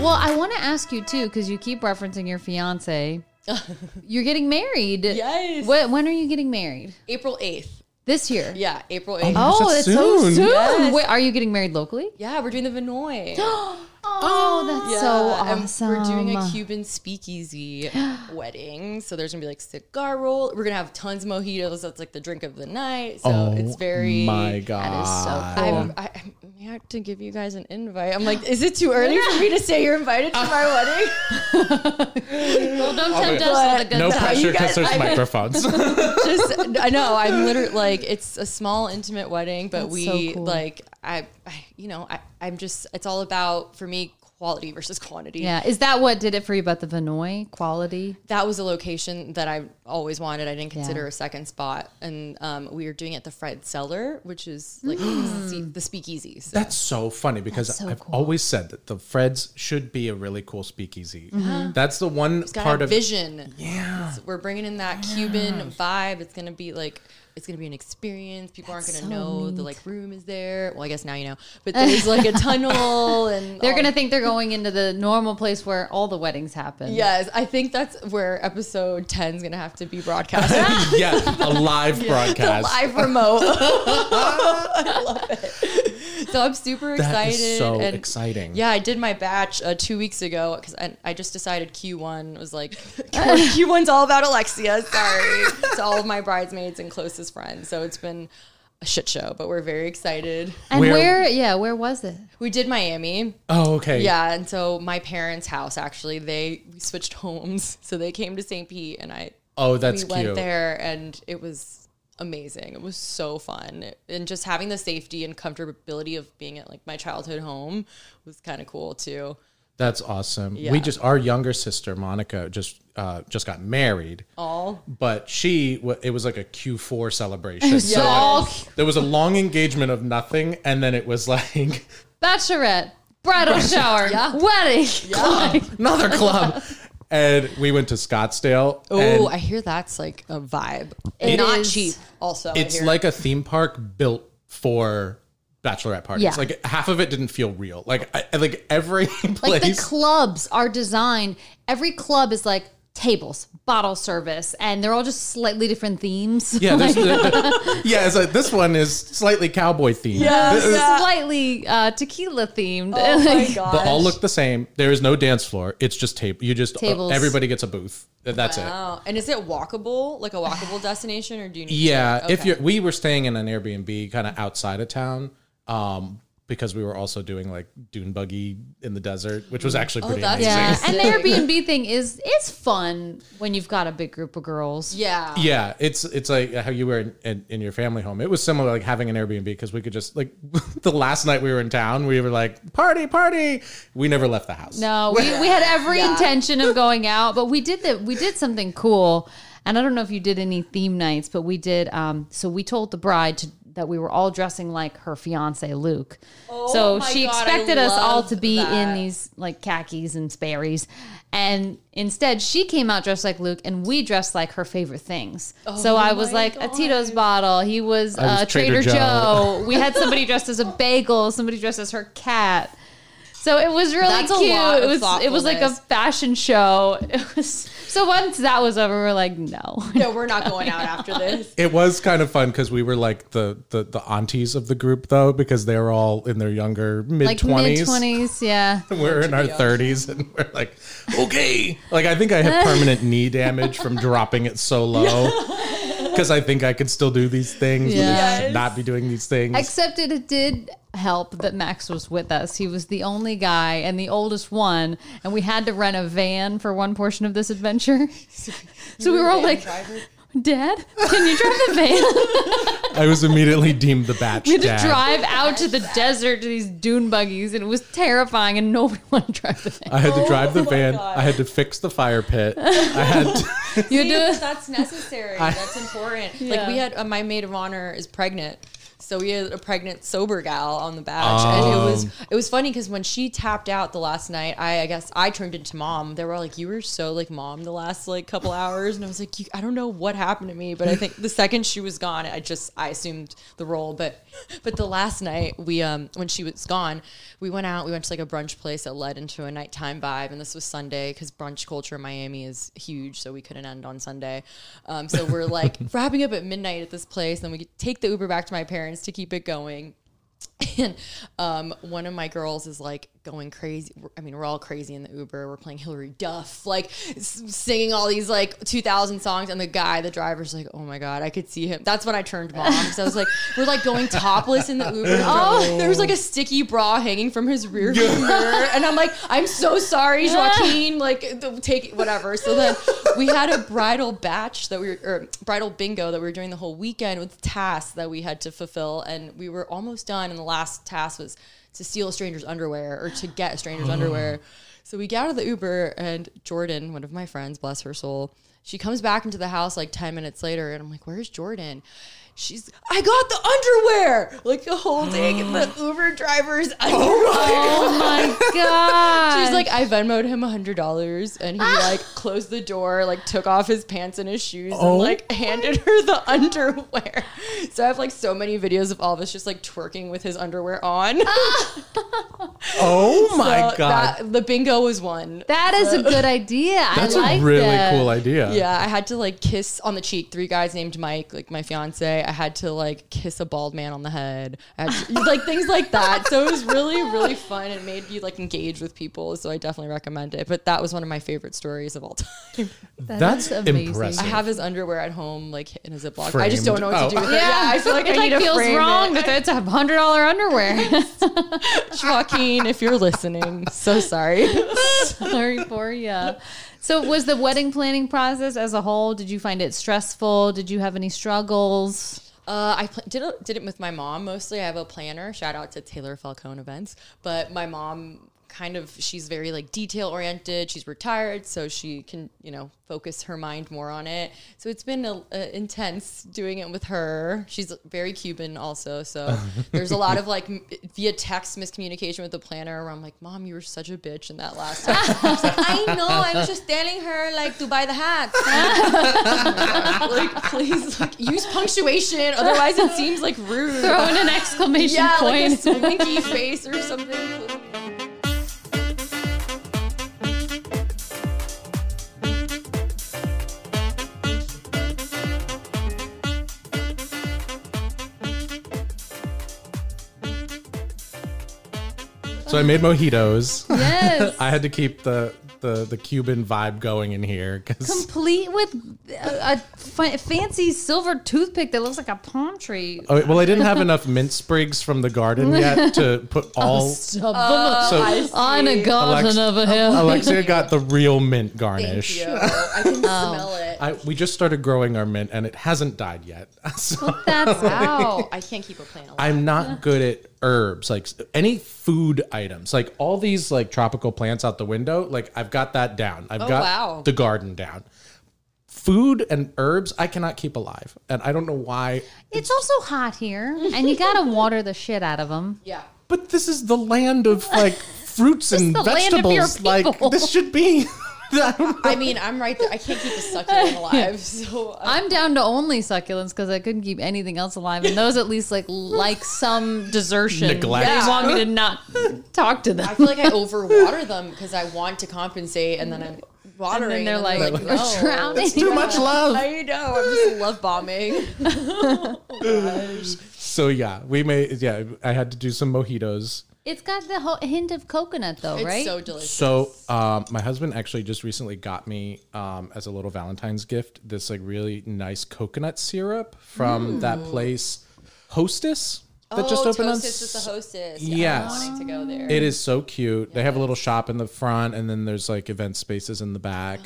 Well, I want to ask you too, because you keep referencing your fiance. You're getting married. Yes. What, when are you getting married? April eighth. This year. Yeah, April oh, eighth. Oh, That's it's so soon. soon. Yes. Wait, are you getting married locally? Yeah, we're doing the Vinoy. Oh, oh, that's so Yeah, and awesome. We're doing a Cuban speakeasy wedding. So there's gonna be like cigar roll. We're gonna have tons of mojitos. That's like the drink of the night. So Oh it's very my god, That is so cool. I'm, I, I may have to give you guys an invite. I'm like, is it too early for me to say you're invited to my wedding? well, don't tempt us with a good No time. pressure because there's I- microphones. Just, I know. I'm literally like, it's a small, intimate wedding, but That's we so cool. like, I, I, you know, I, I'm just, it's all about for me quality versus quantity. Yeah, is that what did it for you about the Vinoy quality? that was a location that I always wanted. I didn't consider Yeah. a second spot, and um, we were doing it at the Fred Cellar, which is like the, the speakeasy. So. That's so funny because so I've cool. always said that the Freds should be a really cool speakeasy. That's the one It's got part a of vision. Yeah. It's- we're bringing in that Cuban vibe. It's gonna be like it's gonna be an experience. People aren't gonna so know the like room is there. Well, I guess now you know, but there's like a tunnel, and They're gonna think they're going into the normal place where all the weddings happen. Yes, I think that's where episode 10 is gonna have to be broadcast. yeah, a live the broadcast. live remote. I love it. So I'm super excited. is so and exciting. Yeah, I did my batch uh, two weeks ago because I, I just decided Q1 was like Q1's all about Alexia. Sorry, to all of my bridesmaids and closest friends. So it's been a shit show, but we're very excited. And Where- where, yeah, where was it? We did Miami. Oh, okay. Yeah, and so my parents' house actually they we switched homes, so they came to St. Pete, and I Oh, that's we went there, and it was amazing. It was so fun, and just having the safety and comfortability of being at like my childhood home was kind of cool too. That's awesome. Yeah. We just our younger sister Monica just uh, just got married, All but she it was like a Q4 celebration. So like, there was a long engagement of nothing, and then it was like Bachelorette, bridal shower, yeah. wedding. club, another club. And we went to Scottsdale. oh, I hear that's like a vibe. It Not is- cheap. Also, I it's hear. like a theme park built for bachelorette parties. Yeah. Like half of it didn't feel real. Like I, like every place. Like the clubs are designed. Every club is like tables, bottle service, and they're all just slightly different themes. yeah, there's, yeah. It's like this one is slightly cowboy themed. Yeah, This is- yeah. slightly uh, tequila themed. oh my god, But all look the same. There is no dance floor. It's just tape. You just uh, Tables. everybody gets a booth. That's it. And is it walkable, like a walkable destination, or do you need? Yeah, to, if you're, we were staying in an Airbnb kind of outside of town, um, because we were also doing like dune buggy in the desert, which was actually pretty that's amazing. Yeah, and the Airbnb thing is it's fun when you've got a big group of girls. Yeah. Yeah, it's it's like how you were in, in, in your family home. It was similar, like having an Airbnb because we could just like the last night we were in town, we were like party, party. We never left the house. No, we, we had every Yeah. intention of going out, but we did that. We did something cool, and I don't know if you did any theme nights, but we did. Um, so we told the bride to, that we were all dressing like her fiance Luke. so she God, I expected us all to be in these like khakis and Sperry's, and instead she came out dressed like Luke, and we dressed like her favorite things. so I was Oh my like a Tito's bottle. He was, I was uh, Trader Trader, Joe. Joe. we had somebody dressed as a bagel, somebody dressed as her cat. So it was really That's a cute. lot It was it was like a fashion show. It was so once that was over, we are like, no. No, we're not going out after this. It was kind of fun because we were like the, the the aunties of the group though, because they were all in their younger mid Like mid twenties. twenties, yeah. we're in our thirties and we're like, okay. Like I think I have permanent knee damage from dropping it so low. Because I think I could still do these things, but I Yes. should not be doing these things. Except it, it did help that Max was with us. He was the only guy and the oldest one, and we had to rent a van for one portion of this adventure. So we were all like, Dad, can you drive the van? I was immediately deemed the batch We had to dad. drive out to the desert to these dune buggies, and it was terrifying, and nobody wanted to drive the van. I had to drive the Oh van. I had to fix the fire pit. I had to, You See, had to that's necessary. That's important. Like we had uh, my maid of honor is pregnant. So we had a pregnant sober gal on the batch, and it was Um. it was funny because when she tapped out the last night, I, I guess I turned into mom. They were all like, "You were so like mom the last like couple hours," and I was like, you, "I don't know what happened to me, but I think the second she was gone, I just I assumed the role." But but the last night we um when she was gone, we went out. We went to like a brunch place that led into a nighttime vibe, and this was Sunday because brunch culture in Miami is huge, so we couldn't end on Sunday. Um, so we're like wrapping up at midnight at this place, then we take the Uber back to my parents to keep it going. And um, one of my girls is like going crazy. I mean, we're all crazy in the Uber. We're playing Hilary Duff, like singing all these like 2000 songs. And the guy, the driver's like, oh my God, I could see him. That's when I turned mom. So I was like, we're like going topless in the Uber. Oh, there was like a sticky bra hanging from his rear view mirror. And I'm like, I'm so sorry, Joaquin. Like, take whatever. So then we had a bridal batch that we were, or bridal bingo that we were doing the whole weekend with tasks that we had to fulfill. And we were almost done. And the last task was to steal a stranger's underwear or to get a stranger's underwear. So we get out of the Uber, and Jordan, one of my friends, bless her soul, she comes back into the house like 10 minutes later. And I'm like, where's Jordan? She's, I got the underwear, like holding the Uber driver's oh underwear. Oh my god! She's like, I Venmoed him a hundred dollars, and he like closed the door, like took off his pants and his shoes, Oh and like handed her the underwear. So I have like so many videos of all of us just like twerking with his underwear on. oh my So god, that- the bingo was one. that is a good idea. that's I like a really that. cool idea. Yeah, I had to like kiss on the cheek. Three guys named Mike, like my fiance. I had to like kiss a bald man on the head. I had to- like things like that. So it was really, really fun. It made you like engage with people. So I definitely recommend it. But that was one of my favorite stories of all time. that's amazing. impressive. I have his underwear at home, like in a Ziploc. I just don't know what Framed. to do Oh. with it. Oh. Yeah, I feel like it I like need to feels frame wrong it. that it's a hundred dollar underwear. Joaquin, if you're listening, so sorry. Sorry for you. So, was the wedding planning process as a whole? Did you find it stressful? Did you have any struggles? Uh, I pl- did it, did it with my mom mostly. I have a planner. Shout out to Taylor Falcone Events. But my mom kind of she's very like detail oriented. She's retired, so she can you know focus her mind more on it. So it's been a, a intense doing it with her. She's very Cuban also, so there's a lot of like m- via text miscommunication with the planner. Where I'm like, Mom, you were such a bitch in that last text. She's like, I know. I was just telling her like to buy the hat. like please like use punctuation otherwise it seems like rude Throw in an exclamation yeah like point. a winky face or something so I made mojitos. yes. I had to keep the the the Cuban vibe going in here because Complete with a, a fa- fancy silver toothpick that looks like a palm tree. oh, well, I didn't have enough mint sprigs from the garden yet to put oh, all. Stub oh, so on a garden Alex- over here. Alexia got the real mint Thank garnish. you. I can oh. smell it. I, we just started growing our mint and it hasn't died yet. So That's Wow, I can't keep a plant alive. I'm not good at herbs, like any food items, like all these like tropical plants out the window. Like I've got that down. I've oh, got wow. the garden down. Food and herbs, I cannot keep alive, and I don't know why. It's also hot here, and you gotta water the shit out of them. yeah. But this is the land of like fruits and the land of your vegetables. Like this should be. I. I mean, I'm right there. I can't keep a succulent alive. So uh, I'm down to only succulents because I couldn't keep anything else alive, and those at least like like some desertion. Neglect. They want me to not talk to them. I feel like I overwater them because I want to compensate, and then I'm watering. And then they're and like, no. "We're drowning." It's too much love. I know. I'm just love bombing. So yeah, we made. Yeah, I had to do some mojitos. It's got the whole hint of coconut, though, It's right? so delicious. So, um, my husband actually just recently got me um, as a little Valentine's gift this like really nice coconut syrup from that place, Hostess, that just oh, opened on. Toastist is the hostess. Yes. I'm wanting to go there. It is so cute. They have a little shop in the front, and then there's like event spaces in the back.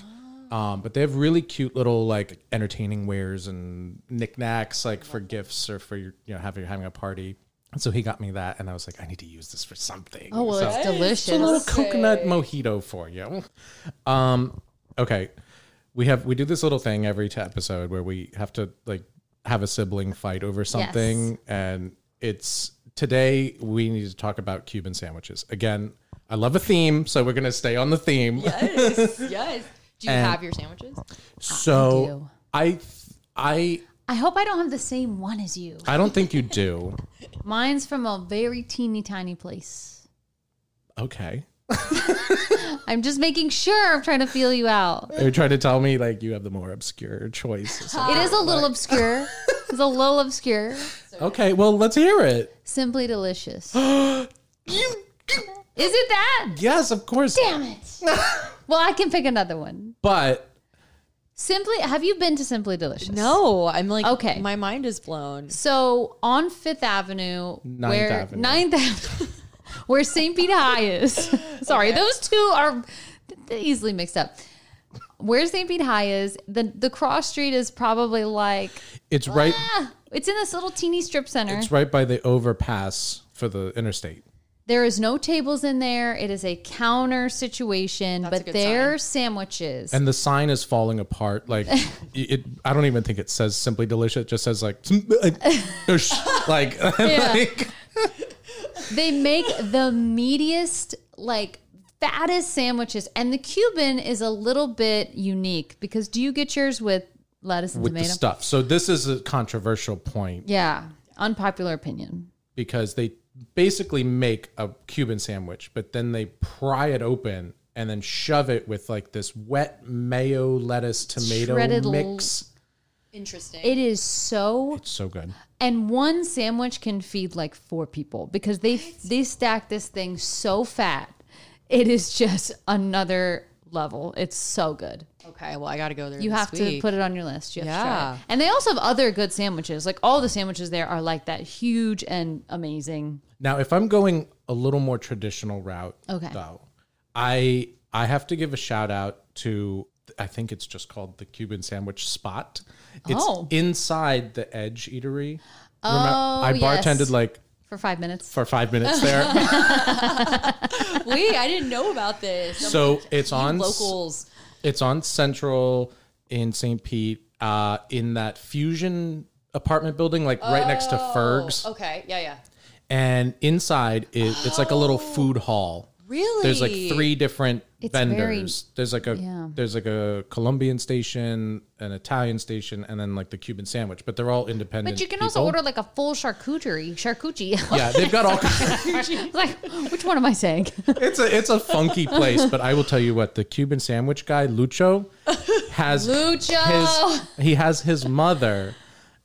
Um, but they have really cute little like entertaining wares and knickknacks like for gifts or for your you know having having a party. And so he got me that, and I was like, I need to use this for something. oh well, So- it's it's a delicious. little coconut mojito for you. Um, okay, we have we do this little thing every t- episode where we have to like have a sibling fight over something, and it's today we need to talk about Cuban sandwiches again. I love a theme, so we're gonna stay on the theme. yes. yes. Do you And- have your sandwiches? So do. I I I hope I don't have the same one as you. I don't think you do. Mine's from a very teeny tiny place. Okay, I'm just making sure. I'm trying to feel you out. you're trying to tell me like you have the more obscure choice. It is a little obscure. It's a little obscure. Okay, well let's hear it. Simply delicious. Is it that? Yes, of course. Damn it. well, I can pick another one. But Simply, have you been to Simply Delicious? No, I'm like, Okay. my mind is blown. So on Fifth Avenue, Ninth where Avenue. Ninth Avenue, where St. Pete High is. Sorry, those two are easily mixed up. Where St. Pete High is, the the cross street is probably like it's right. ah, it's in this little teeny strip center. It's right by the overpass for the interstate. There is no tables in there. It is a counter situation, a but good their sandwiches. And the sign is falling apart. Like it, I don't even think it says "Simply Delicious." It just says like, like, like they make the meatiest, like fattest sandwiches, and the Cuban is a little bit unique because do you get yours with lettuce and with the tomato? stuff. So this is a controversial point Yeah, unpopular opinion. because they basically make a Cuban sandwich, but then they pry it open and then shove it with like this wet mayo, lettuce, tomato Shredded l- mix. Interesting. It is so, It's so good. and one sandwich can feed like four people because they they stack this thing so fat. It is just another level. It's so good. okay, well, I got to go there. You this have to put it on your list. You have to try Yeah. it. And they also have other good sandwiches. Like all the sandwiches there are like that huge and amazing. Now, if I'm going a little more traditional route, Okay. though, I I have to give a shout out to I think it's just called the Cuban Sandwich Spot. It's Oh. inside the Edge Eatery. Oh, I yes. bartended like For five minutes. for five minutes there. Wait, I didn't know about this. so it's on locals. it's on Central in St. Pete, uh, in that Fusion apartment building, like right next to Ferg's. Okay, yeah, yeah. And inside is it's like a little food hall. Really? There's like three different It's vendors. very- there's like a Yeah. there's like a Colombian station, an Italian station, and then like the Cuban sandwich. But they're all independent. But you can also order like a full charcuterie, charcuterie. Yeah, they've got all. kinds- like, which one am I saying? it's a it's a funky place, but I will tell you what the Cuban sandwich guy Lucho has Lucho! his he has his mother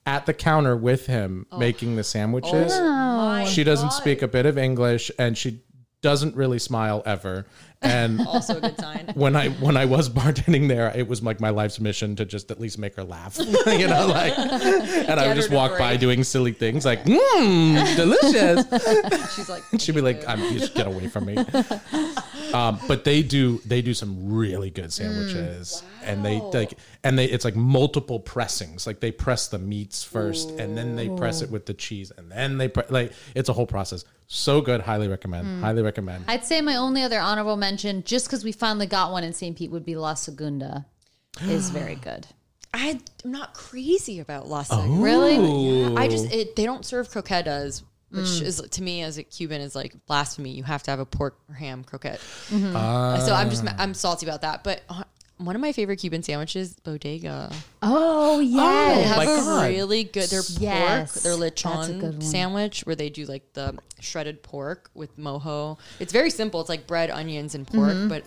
at the counter with him oh. making the sandwiches. Oh. She doesn't God. speak a bit of English, and she doesn't really smile ever. And Also a good sign. when I when I was bartending there, it was like my life's mission to just at least make her laugh, you know, like, and I would just walk by doing silly things like, mmm, delicious. She's like, She'd be like, "I'm just get away from me." Um, but they do they do some really good sandwiches, and they like and they it's like multiple pressings. Like they press the meats first, and then they press it with the cheese, and then they pre- like it's a whole process. So good, highly recommend. Highly recommend. I'd say my only other honorable mention, just because we finally got one in St. Pete, would be La Segunda. Is very good. I'm not crazy about lasagna. Oh. Really? I just it, they don't serve croquetas, which Mm. is to me as a Cuban is like blasphemy. You have to have a pork or ham croquette. Mm-hmm. Ah. so I'm just I'm salty about that. But uh, one of my favorite Cuban sandwiches, bodega. Oh They yes. Oh, my have a God. really good their Yes, pork, their lechon sandwich where they do like the shredded pork with mojo. It's very simple. It's like bread, onions, and pork, Mm-hmm. but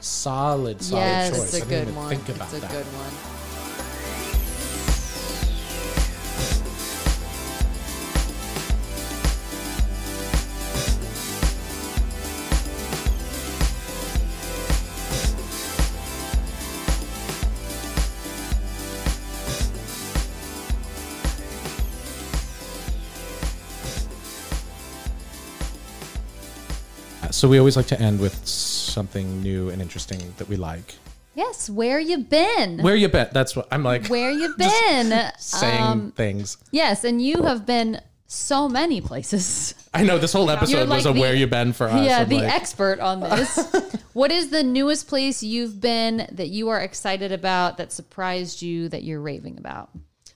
Solid, solid Yes. choice. it's a I good one. Think about it's a that. good one. So we always like to end with something new and interesting that we like. Yes. Where you been? Where you been? That's what I'm like. Where you been? saying Um, things. yes, and you have been so many places. I know this whole episode like was a the- where you been for us. yeah, I'm the like, expert on this. what is the newest place you've been that you are excited about that surprised you that you're raving about?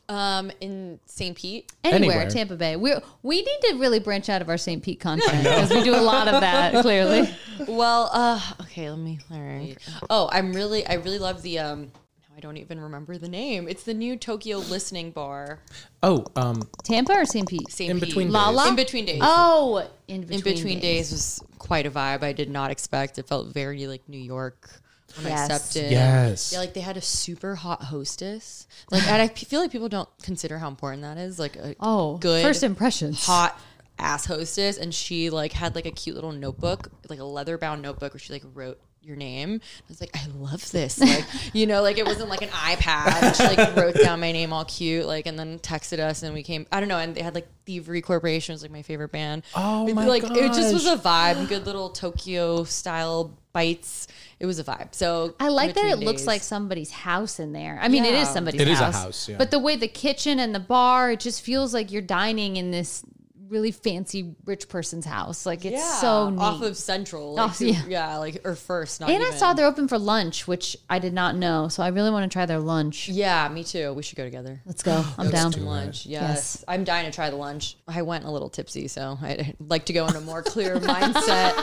Um, in St. Pete, Anywhere, Anywhere. Tampa Bay. We we need to really branch out of our St. Pete content because we do a lot of that. Clearly, Well, uh, okay, let me. All right. Oh, I'm really, I really love the. Um, now I don't even remember the name. It's the new Tokyo listening bar. oh, um, Tampa or St. Pete? St. In Pete. between Lala? days. In between days. Oh, in between, in between days. was quite a vibe. I did not expect. It felt very like New York when Yes. I. Yes. Yeah, like they had a super hot hostess. Like, and I feel like people don't consider how important that is. Like a Oh, good first impressions. hot ass hostess and she like had like a cute little notebook like a leather bound notebook where she like wrote your name I was like I love this like you know like it wasn't like an iPad she like wrote down my name all cute like and then texted us and we came I don't know and they had like Thievery Corporation was like my favorite band Oh It- my like it just was a vibe good little Tokyo style bites it was a vibe so I like that it between looks like somebody's house in there. I mean, it is somebody's It is house. a house, yeah. But the way the kitchen and the bar, it just feels like you're dining in this really fancy rich person's house. Like it's yeah, so neat. off of Central like, Off- yeah. yeah. like or first not and I saw they're open for lunch, which I did not know. So I really want to try their lunch. yeah me too we should go together Let's go. I'm down. Some lunch. Yes. Yes. I'm dying to try the lunch. I went a little tipsy, so I'd like to go in a more clear mindset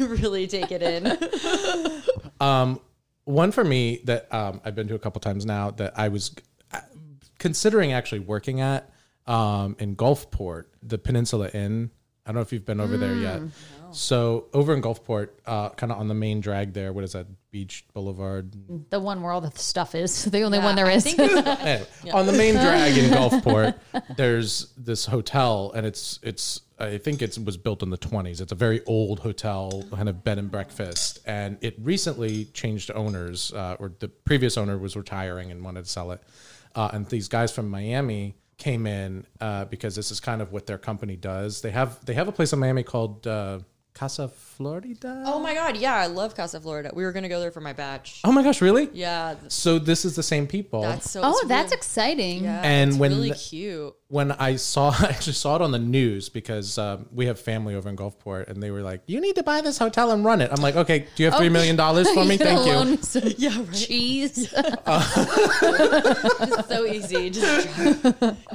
and really take it in. Um, one for me that um, I've been to a couple times now that I was uh, considering actually working at um, in Gulfport, the Peninsula Inn. I don't know if you've been over there yet. So over in Gulfport, uh, kind of on the main drag there. What is that? Beach Boulevard. The one where all the stuff is. The only one there I is. think it's- Anyway, on the main drag in Gulfport, there's this hotel, and it's it's I think it was built in the 20s. It's a very old hotel, kind of bed and breakfast, and it recently changed owners, uh, or the previous owner was retiring and wanted to sell it, uh, and these guys from Miami came in uh, because this is kind of what their company does. They have they have a place in Miami called uh, Casa Florida. oh my god, yeah, I love Casa Florida. We were gonna go there for my batch. Oh my gosh, really? Yeah, So this is the same people. that's so. oh, it's that's really, exciting. yeah, And it's when really cute. when I saw, I actually saw it on the news because um, we have family over in Gulfport, and they were like, "You need to buy this hotel and run it." I'm like, "Okay, do you have three million dollars for me? Thank you." me some Yeah, right. cheese. Just so easy. Just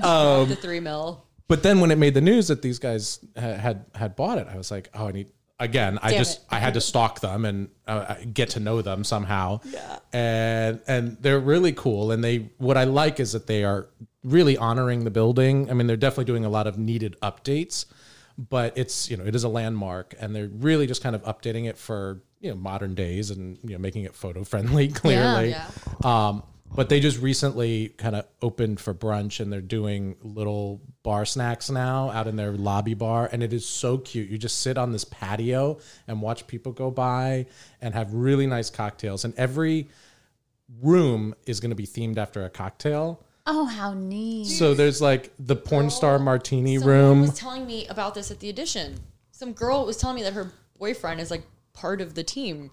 Um, the three mil. But then when it made the news that these guys ha- had had bought it, I was like, "Oh, I need." Again, I Damn just it. I had to stalk them and uh, get to know them somehow. Yeah. and and they're really cool. And they what I like is that they are really honoring the building. I mean, they're definitely doing a lot of needed updates, but it's you know it is a landmark, and they're really just kind of updating it for you know modern days and you know making it photo friendly. Clearly, Yeah. Um, But they just recently kind of opened for brunch and they're doing little bar snacks now out in their lobby bar. And it is so cute. You just sit on this patio and watch people go by and have really nice cocktails. And every room is going to be themed after a cocktail. Oh, how neat. So there's like the porn star martini Someone room. was telling me about this at the audition. Some girl was telling me that her boyfriend is like part of the team.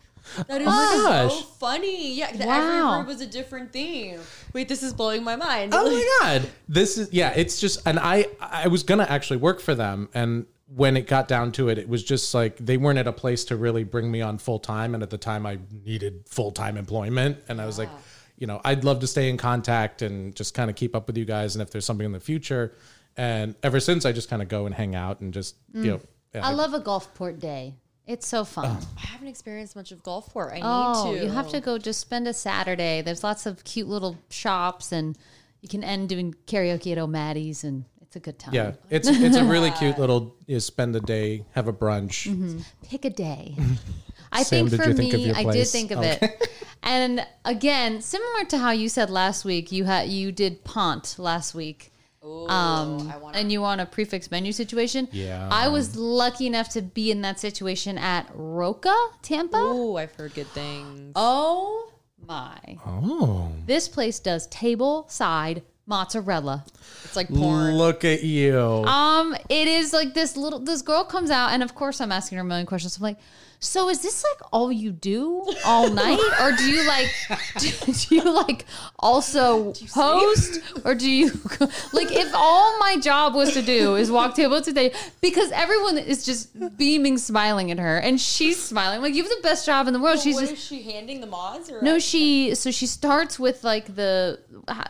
That is oh my so gosh. funny. Yeah, 'cause every Wow. room was a different theme. Wait, this is blowing my mind. Oh my god. This is yeah, it's just and I I was going to actually work for them and when it got down to it it was just like they weren't at a place to really bring me on full time and at the time I needed full-time employment and I was like, you know, I'd love to stay in contact and just kind of keep up with you guys and if there's something in the future and ever since I just kind of go and hang out and just, you mm. know, yeah, I love a Gulfport day. It's so fun. I haven't experienced much of Gulfport. I Oh, need to. you have to go just spend a Saturday. There's lots of cute little shops, and you can end doing karaoke at O'Maddy's, and it's a good time. yeah, it's it's a really cute little you spend the day, have a brunch. Mm-hmm. Pick a day. I Sam, think did for you think of me, your I did think of Okay. it. And again, similar to how you said last week, you had you did Pont last week. Um, I wanna- and you want a prefix menu situation. Yeah. I was lucky enough to be in that situation at Rocca, Tampa. Oh, I've heard good things. Oh my. Oh. This place does table side mozzarella. It's like porn. Look at you. Um, it is like this little this girl comes out, and of course I'm asking her a million questions. I'm like, so is this like all you do all night, or do you like do, do you like also host, or do you like if all my job was to do is walk table today because everyone is just beaming, smiling at her, and she's smiling like you have the best job in the world. She's what just is she handing the mods? Or no, she so she starts with like the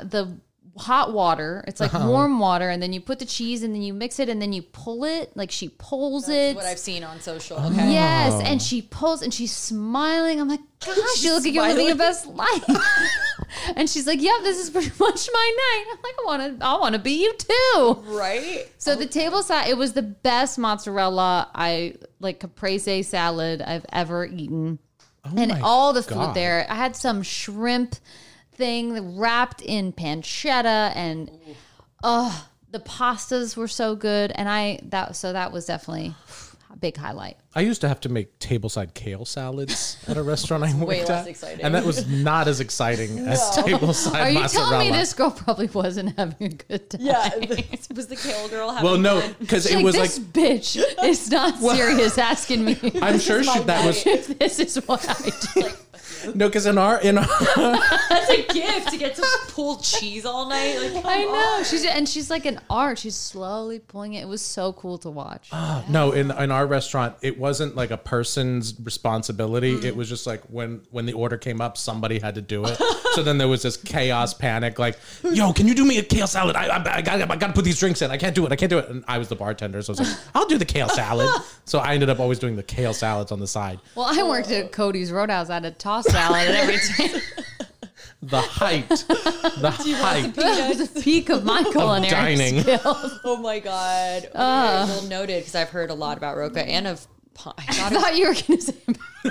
the hot water. It's Uh-huh. like warm water, and then you put the cheese, and then you mix it, and then you pull it. Like she pulls it. what I've seen on social. Okay. Yes, Oh. and she pulls, and she's smiling. I'm like, gosh, you look like you're living your best life. and she's like, "Yep, this is pretty much my night." I'm like, "I want to, I want to be you too." Right? So the table side, it was the best mozzarella I like caprese salad I've ever eaten, and Oh my all the food there. I had some shrimp thing wrapped in pancetta, and oh, the pastas were so good. And I that so that was definitely a big highlight. I used to have to make tableside kale salads at a restaurant I worked at, exciting. and that was not as exciting as tableside Are you mozzarella. telling me this girl probably wasn't having a good time? Yeah. was the kale girl having well, no, fun? because She's it like, was like this bitch is not serious asking me I'm sure she, that was if this is what I do. No, because in our in our That's a gift to get to pull cheese all night. Like, I know. She's and she's like an art. She's slowly pulling it. It was so cool to watch. no in in our restaurant it wasn't like a person's responsibility. Mm. It was just like when when the order came up, somebody had to do it. so then there was this chaos, panic, like, "Yo, can you do me a kale salad? I, I, I got I got to put these drinks in. I can't do it. I can't do it." And I was the bartender, so I was like, "I'll do the kale salad." so I ended up always doing the kale salads on the side. Well, I worked at Cody's Roadhouse. I had a toss salad and everything. The height, the height. that was the peak of my culinary dining. skills. oh my god. Okay, well noted because I've heard a lot about Rocca and of. I I thought of, thought you were going to say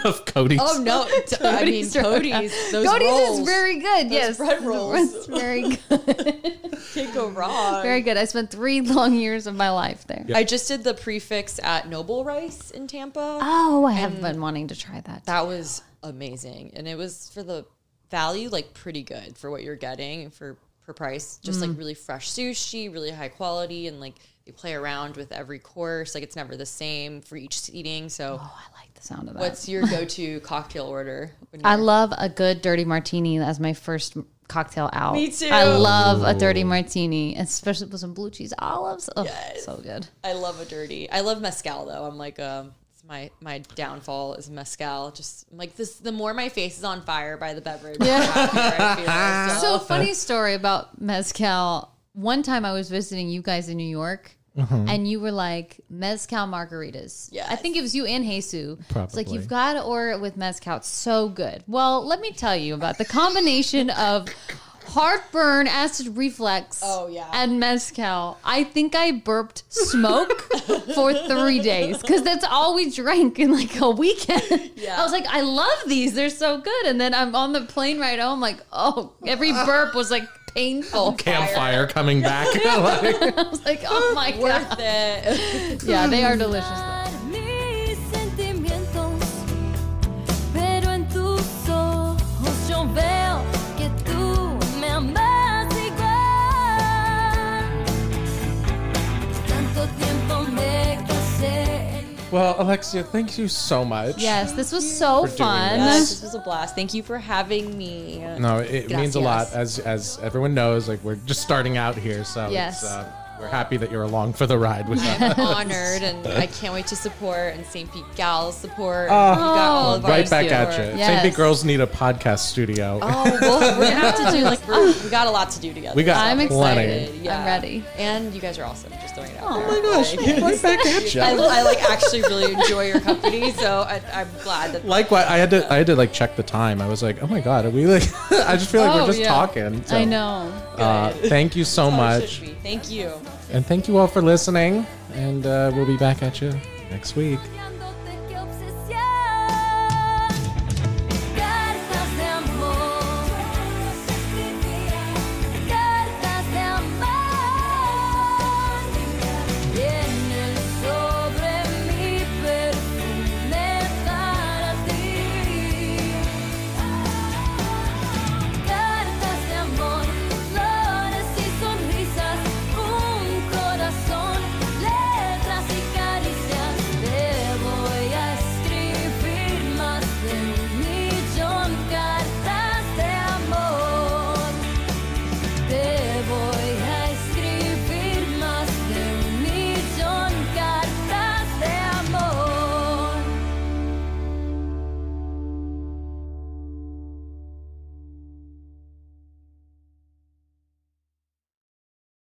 of Cody's. oh no, I mean Cody's Roadhouse. Cody's. Those Cody's rolls is very good. yes, bread rolls. It's very good. can't go wrong. Very good. I spent three long years of my life there. I just did the prefix at Noble Rice in Tampa. Oh, I have been wanting to try that. That was amazing, and it was for the value, like pretty good for what you're getting for per price. Just like really fresh sushi, really high quality, and like they play around with every course. Like it's never the same for each seating. So, Oh, I like the sound of that. what's your go-to cocktail order? I love a good dirty martini as my first cocktail out. Me too. I love a dirty martini, especially with some blue cheese olives. Oh, so good. I love a dirty. I love mezcal though. I'm like um. It's My my downfall is mezcal. Just I'm like this. The more my face is on fire by the beverage, the happier I feel. So funny story about mezcal. One time I was visiting you guys in New York. Mm-hmm. And you were like mezcal margaritas. Yes. I think it was you and Jesus. It's like you've got to order it with mezcal. It's so good. Well, let me tell you about the combination of heartburn, acid reflux. Oh, yeah. And mezcal. I think I burped smoke for three days because that's all we drank in like a weekend. Yeah. I was like, I love these. They're so good. And then I'm on the plane ride home, I'm like, oh, every burp was like painful. Campfire coming back. Like- I was like, oh my Worth god. it. Yeah, they are delicious though. Well, Alexia, thank you so much. Yes, this was so doing fun. Yes, this was a blast. Thank you for having me. No, it means a lot. As as everyone knows, like we're just starting out here, so Yes. it's, uh, we're happy that you're along for the ride with us. honored and I can't wait to support and St. Pete Gals support. you got all of right back at you. Yes. St. Pete girls need a podcast studio. Oh, well, we're gonna have to do like we're, we got a lot to do together. we got I'm plenty. excited. I'm ready. And you guys are awesome. Just throwing it out Oh there. my Gosh, right back at you. I, I like actually really enjoy your company, so I, I'm glad that. like what I had to I had to like check the time. I was like, oh my god, are we like? I just feel like Oh, we're just yeah. talking. So, I know. Uh, thank you so That's how it much. Thank you. and thank you all for listening. And uh, we'll be back at you next week.